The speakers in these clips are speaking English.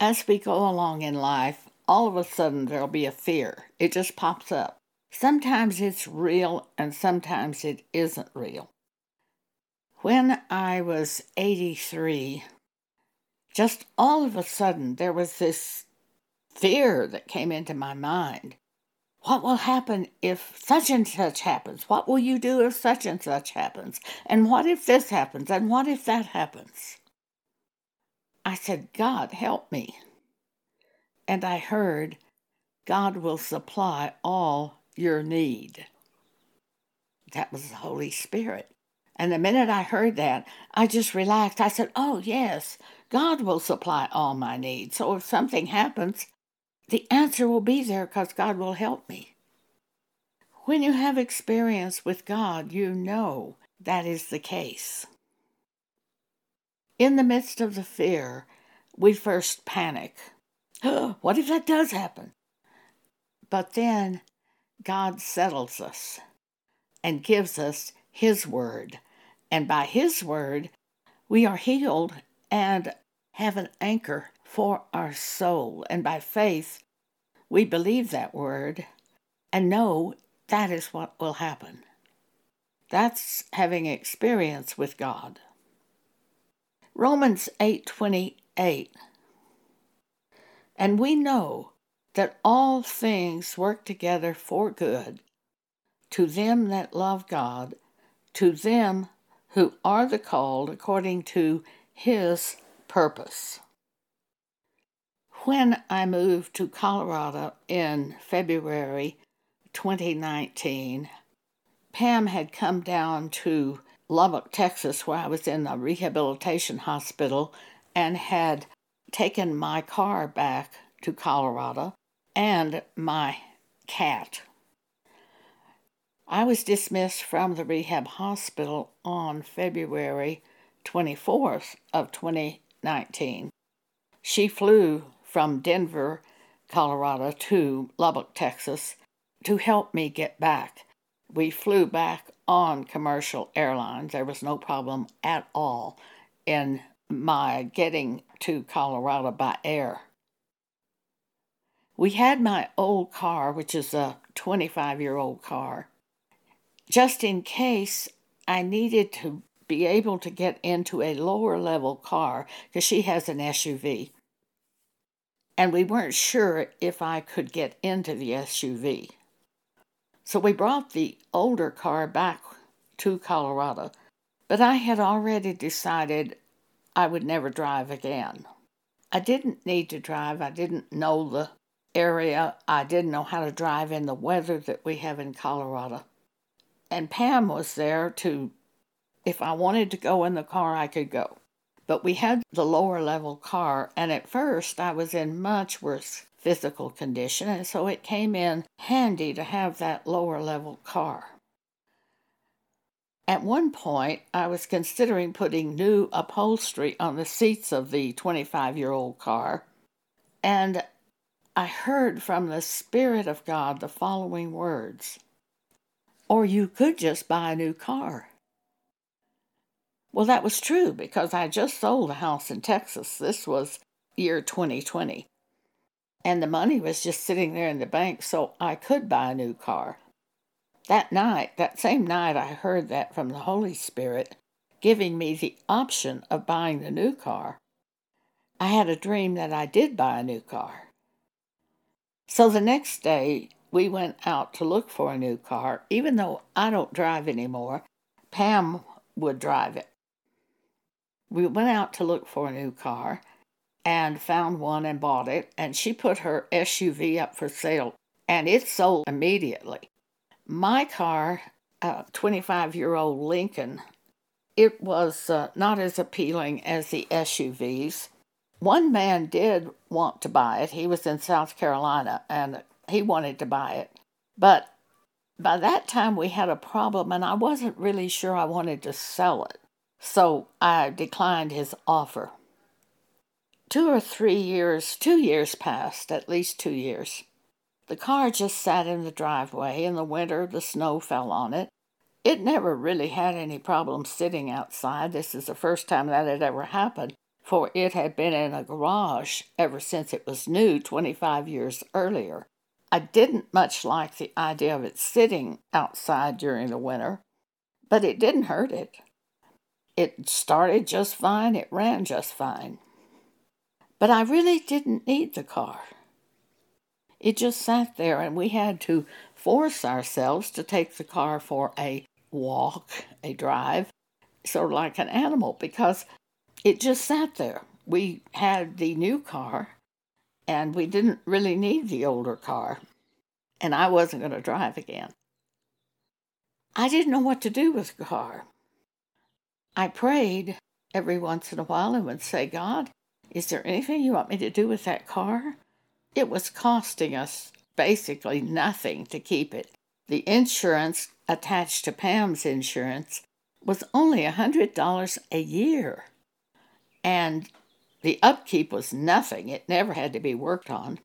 as we go along in life, all of a sudden there'll be a fear. It just pops up. Sometimes it's real and sometimes it isn't real. When I was 83, just all of a sudden there was this fear that came into my mind. What will happen if such and such happens? What will you do if such and such happens? And what if this happens? And what if that happens? I said, God, help me. And I heard, God will supply all your need. That was the Holy Spirit. And the minute I heard that, I just relaxed. I said, Oh, yes, God will supply all my needs. So if something happens, the answer will be there because God will help me. When you have experience with God, you know that is the case. In the midst of the fear, we first panic. what if that does happen? But then God settles us and gives us His word. And by His word, we are healed and have an anchor for our soul. And by faith, we believe that word and know that is what will happen. That's having experience with God. Romans 8:28 And we know that all things work together for good to them that love God, to them who are the called according to his purpose. When I moved to Colorado in February 2019, Pam had come down to Lubbock, Texas, where I was in a rehabilitation hospital, and had taken my car back to Colorado and my cat. I was dismissed from the rehab hospital on February 24th of 2019. She flew from Denver, Colorado to Lubbock, Texas to help me get back. We flew back on commercial airlines. There was no problem at all in my getting to Colorado by air. We had my old car, which is a 25 year old car, just in case I needed to be able to get into a lower level car because she has an SUV. And we weren't sure if I could get into the SUV. So we brought the older car back to Colorado, but I had already decided I would never drive again. I didn't need to drive, I didn't know the area, I didn't know how to drive in the weather that we have in Colorado. And Pam was there to, if I wanted to go in the car, I could go. But we had the lower level car, and at first I was in much worse physical condition, and so it came in handy to have that lower level car. At one point, I was considering putting new upholstery on the seats of the 25 year old car, and I heard from the Spirit of God the following words Or you could just buy a new car. Well, that was true because I just sold a house in Texas. This was year 2020. And the money was just sitting there in the bank, so I could buy a new car. That night, that same night, I heard that from the Holy Spirit, giving me the option of buying the new car. I had a dream that I did buy a new car. So the next day, we went out to look for a new car. Even though I don't drive anymore, Pam would drive it we went out to look for a new car and found one and bought it. And she put her SUV up for sale and it sold immediately. My car, a 25 year old Lincoln, it was uh, not as appealing as the SUVs. One man did want to buy it. He was in South Carolina and he wanted to buy it. But by that time, we had a problem, and I wasn't really sure I wanted to sell it so I declined his offer. Two or three years, two years passed, at least two years. The car just sat in the driveway. In the winter, the snow fell on it. It never really had any problem sitting outside. This is the first time that had ever happened for it had been in a garage ever since it was new 25 years earlier. I didn't much like the idea of it sitting outside during the winter, but it didn't hurt it. It started just fine, it ran just fine. But I really didn't need the car. It just sat there, and we had to force ourselves to take the car for a walk, a drive, sort of like an animal, because it just sat there. We had the new car, and we didn't really need the older car, and I wasn't going to drive again. I didn't know what to do with the car. I prayed every once in a while and would say, God, is there anything you want me to do with that car? It was costing us basically nothing to keep it. The insurance attached to Pam's insurance was only a $100 a year. And the upkeep was nothing, it never had to be worked on.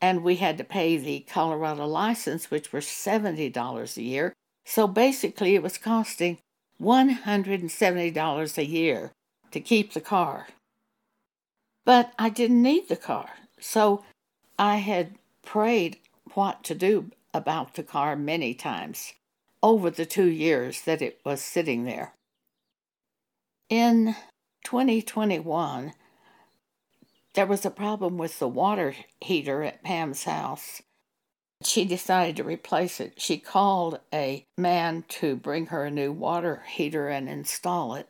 And we had to pay the Colorado license, which was $70 a year. So basically, it was costing $170 a year to keep the car. But I didn't need the car. So I had prayed what to do about the car many times over the two years that it was sitting there. In 2021, there was a problem with the water heater at Pam's house. She decided to replace it. She called a man to bring her a new water heater and install it.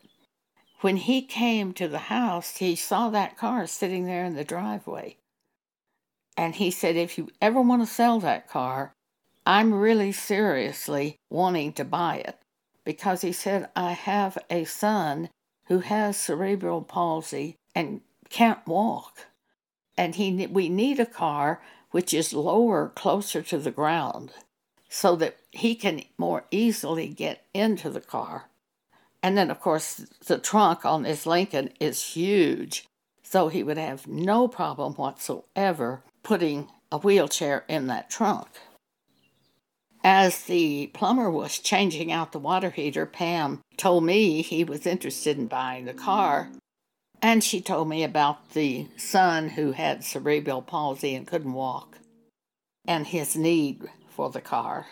When he came to the house, he saw that car sitting there in the driveway. And he said, If you ever want to sell that car, I'm really seriously wanting to buy it. Because he said, I have a son who has cerebral palsy and can't walk. And he, we need a car which is lower, closer to the ground, so that he can more easily get into the car. And then, of course, the trunk on this Lincoln is huge, so he would have no problem whatsoever putting a wheelchair in that trunk. As the plumber was changing out the water heater, Pam told me he was interested in buying the car. And she told me about the son who had cerebral palsy and couldn't walk, and his need for the car.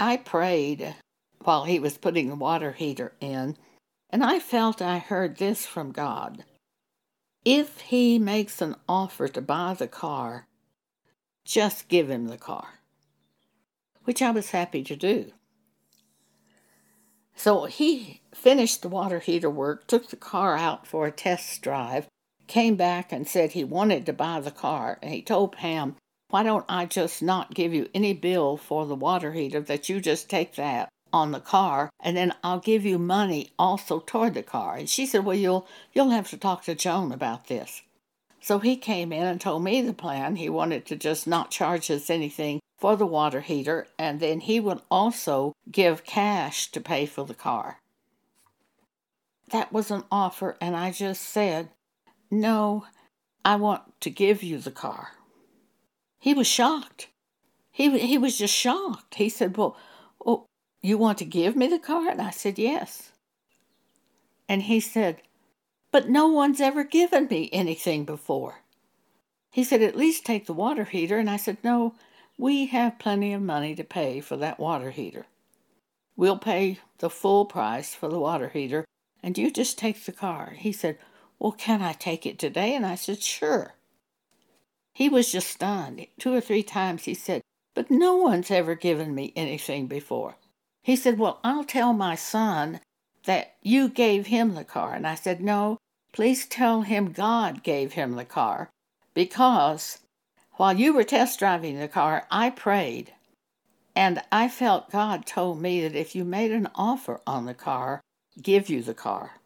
I prayed while he was putting the water heater in, and I felt I heard this from God. If he makes an offer to buy the car, just give him the car, which I was happy to do. So he finished the water heater work, took the car out for a test drive, came back and said he wanted to buy the car. And he told Pam, Why don't I just not give you any bill for the water heater, that you just take that on the car and then I'll give you money also toward the car. And she said, Well, you'll you'll have to talk to Joan about this. So he came in and told me the plan. He wanted to just not charge us anything for the water heater, and then he would also give cash to pay for the car. That was an offer, and I just said, No, I want to give you the car. He was shocked. He, he was just shocked. He said, Well, oh, you want to give me the car? And I said, Yes. And he said, But no one's ever given me anything before. He said, At least take the water heater. And I said, No, we have plenty of money to pay for that water heater. We'll pay the full price for the water heater, and you just take the car. He said, Well, can I take it today? And I said, Sure. He was just stunned. Two or three times he said, But no one's ever given me anything before. He said, Well, I'll tell my son that you gave him the car. And I said, No, please tell him God gave him the car because while you were test driving the car, I prayed. And I felt God told me that if you made an offer on the car, give you the car.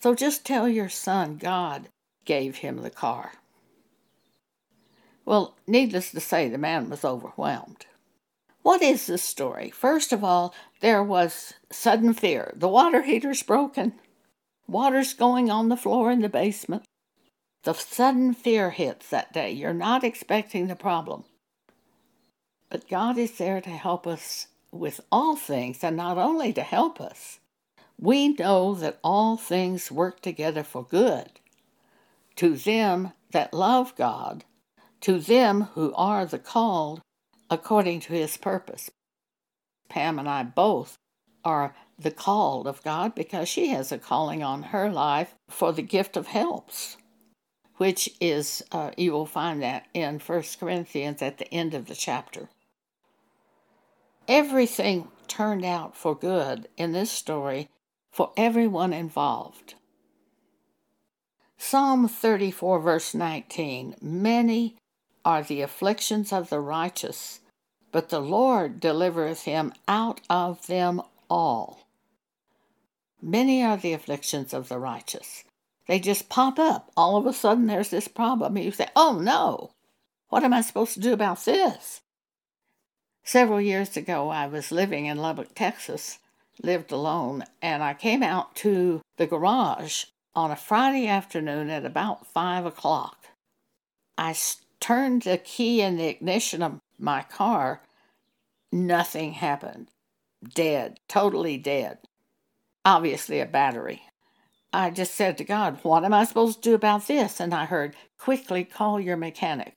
So just tell your son God gave him the car. Well, needless to say, the man was overwhelmed. What is this story? First of all, there was sudden fear. The water heater's broken. Water's going on the floor in the basement. The sudden fear hits that day. You're not expecting the problem. But God is there to help us with all things, and not only to help us, we know that all things work together for good to them that love God, to them who are the called according to his purpose. Pam and I both are the called of God because she has a calling on her life for the gift of helps, which is, uh, you will find that in 1 Corinthians at the end of the chapter. Everything turned out for good in this story for everyone involved. Psalm 34, verse 19 Many are the afflictions of the righteous, but the Lord delivereth him out of them all. Many are the afflictions of the righteous. They just pop up. All of a sudden, there's this problem. You say, Oh no, what am I supposed to do about this? Several years ago, I was living in Lubbock, Texas, lived alone, and I came out to the garage on a Friday afternoon at about five o'clock. I turned the key in the ignition of my car. Nothing happened. Dead, totally dead. Obviously, a battery. I just said to God, What am I supposed to do about this? And I heard, Quickly call your mechanic.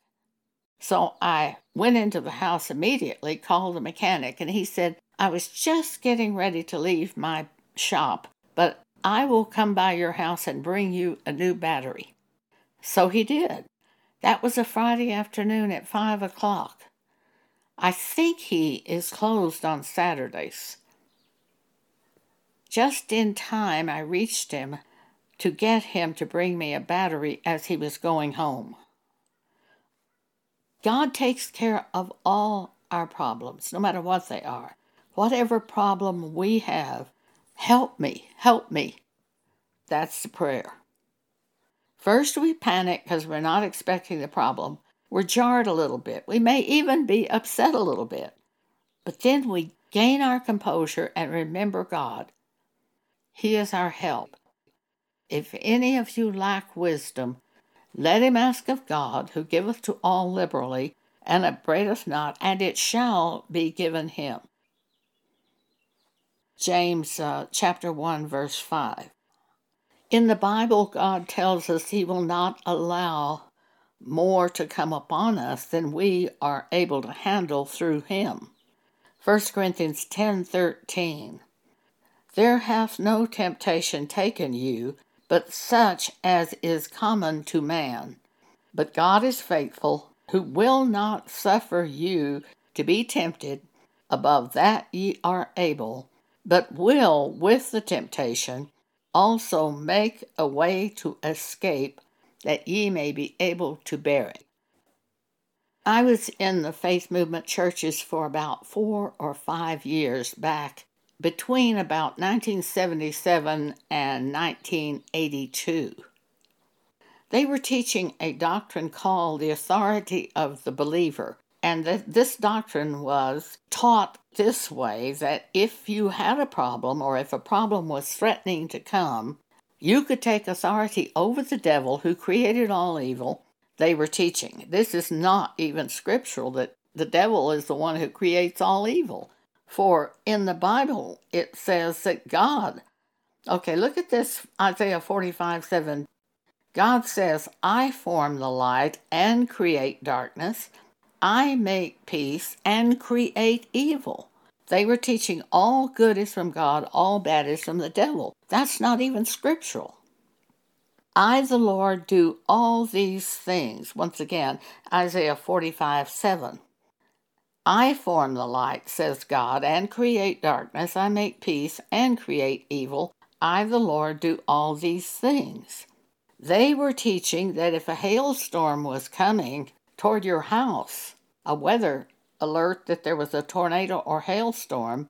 So I went into the house immediately, called the mechanic, and he said, I was just getting ready to leave my shop, but I will come by your house and bring you a new battery. So he did. That was a Friday afternoon at five o'clock. I think he is closed on Saturdays. Just in time, I reached him to get him to bring me a battery as he was going home. God takes care of all our problems, no matter what they are. Whatever problem we have, help me, help me. That's the prayer. First, we panic because we're not expecting the problem. We're jarred a little bit. We may even be upset a little bit. But then we gain our composure and remember God. He is our help. If any of you lack wisdom, let him ask of God, who giveth to all liberally, and upbraideth not, and it shall be given him. James uh, chapter 1, verse 5. In the Bible, God tells us He will not allow more to come upon us than we are able to handle through Him. 1 Corinthians 10 13. There hath no temptation taken you but such as is common to man. But God is faithful, who will not suffer you to be tempted above that ye are able, but will, with the temptation, also make a way to escape, that ye may be able to bear it. I was in the faith movement churches for about four or five years back between about 1977 and 1982. They were teaching a doctrine called the authority of the believer. And that this doctrine was taught this way that if you had a problem or if a problem was threatening to come, you could take authority over the devil who created all evil. They were teaching. This is not even scriptural that the devil is the one who creates all evil. For in the Bible, it says that God, okay, look at this Isaiah 45 7. God says, I form the light and create darkness. I make peace and create evil. They were teaching all good is from God, all bad is from the devil. That's not even scriptural. I, the Lord, do all these things. Once again, Isaiah 45 7. I form the light, says God, and create darkness. I make peace and create evil. I, the Lord, do all these things. They were teaching that if a hailstorm was coming toward your house, a weather alert that there was a tornado or hailstorm,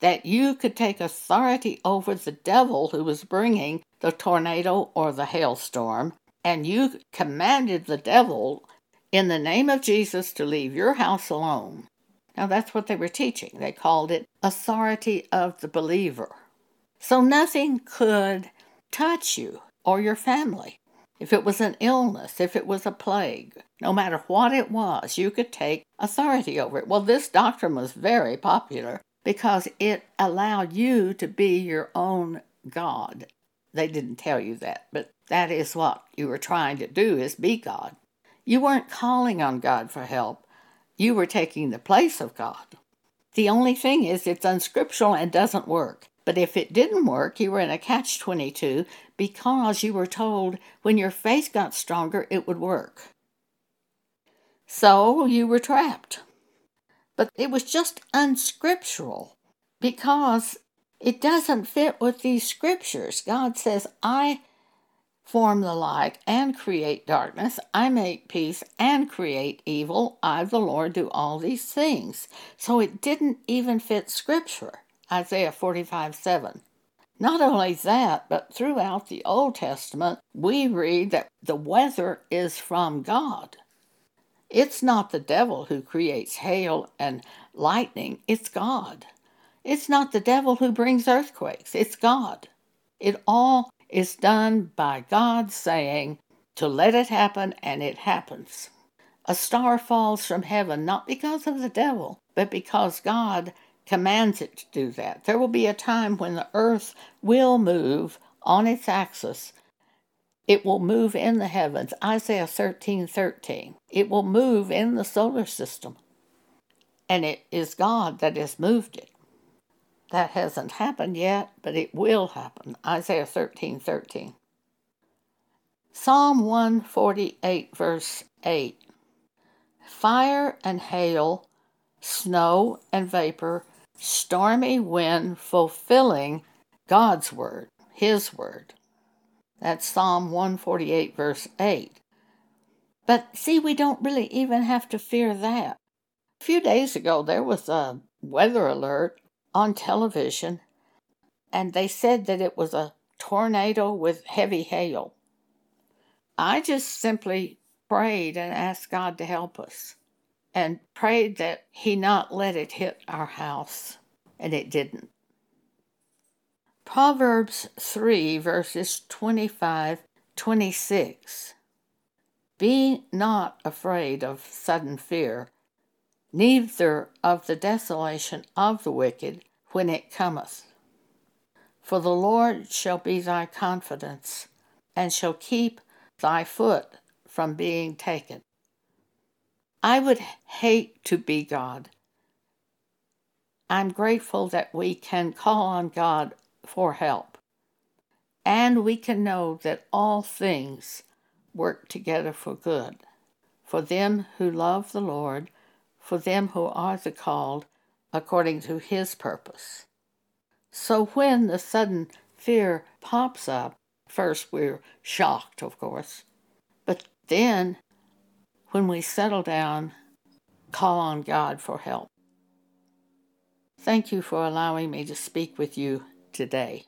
that you could take authority over the devil who was bringing the tornado or the hailstorm, and you commanded the devil in the name of Jesus to leave your house alone. Now, that's what they were teaching. They called it authority of the believer. So nothing could touch you or your family. If it was an illness, if it was a plague, no matter what it was, you could take authority over it. Well, this doctrine was very popular because it allowed you to be your own God. They didn't tell you that, but that is what you were trying to do is be God. You weren't calling on God for help. You were taking the place of God. The only thing is it's unscriptural and doesn't work. But if it didn't work, you were in a catch 22 because you were told when your faith got stronger, it would work. So you were trapped. But it was just unscriptural because it doesn't fit with these scriptures. God says, I form the light and create darkness. I make peace and create evil. I, the Lord, do all these things. So it didn't even fit Scripture, Isaiah 45 7. Not only that, but throughout the Old Testament, we read that the weather is from God. It's not the devil who creates hail and lightning, it's God. It's not the devil who brings earthquakes, it's God. It all is done by God saying to let it happen, and it happens. A star falls from heaven not because of the devil, but because God commands it to do that. There will be a time when the earth will move on its axis. It will move in the heavens. Isaiah 13 13. It will move in the solar system. And it is God that has moved it. That hasn't happened yet, but it will happen. Isaiah 13 13. Psalm 148, verse 8. Fire and hail, snow and vapor, stormy wind fulfilling God's word, His word. That's Psalm 148, verse 8. But see, we don't really even have to fear that. A few days ago, there was a weather alert on television, and they said that it was a tornado with heavy hail. I just simply prayed and asked God to help us and prayed that He not let it hit our house, and it didn't. Proverbs 3, verses 25 26. Be not afraid of sudden fear, neither of the desolation of the wicked when it cometh. For the Lord shall be thy confidence, and shall keep thy foot from being taken. I would hate to be God. I'm grateful that we can call on God for help, and we can know that all things work together for good, for them who love the Lord, for them who are the called according to his purpose. So when the sudden fear pops up, first we're shocked, of course, but then when we settle down, call on God for help. Thank you for allowing me to speak with you today.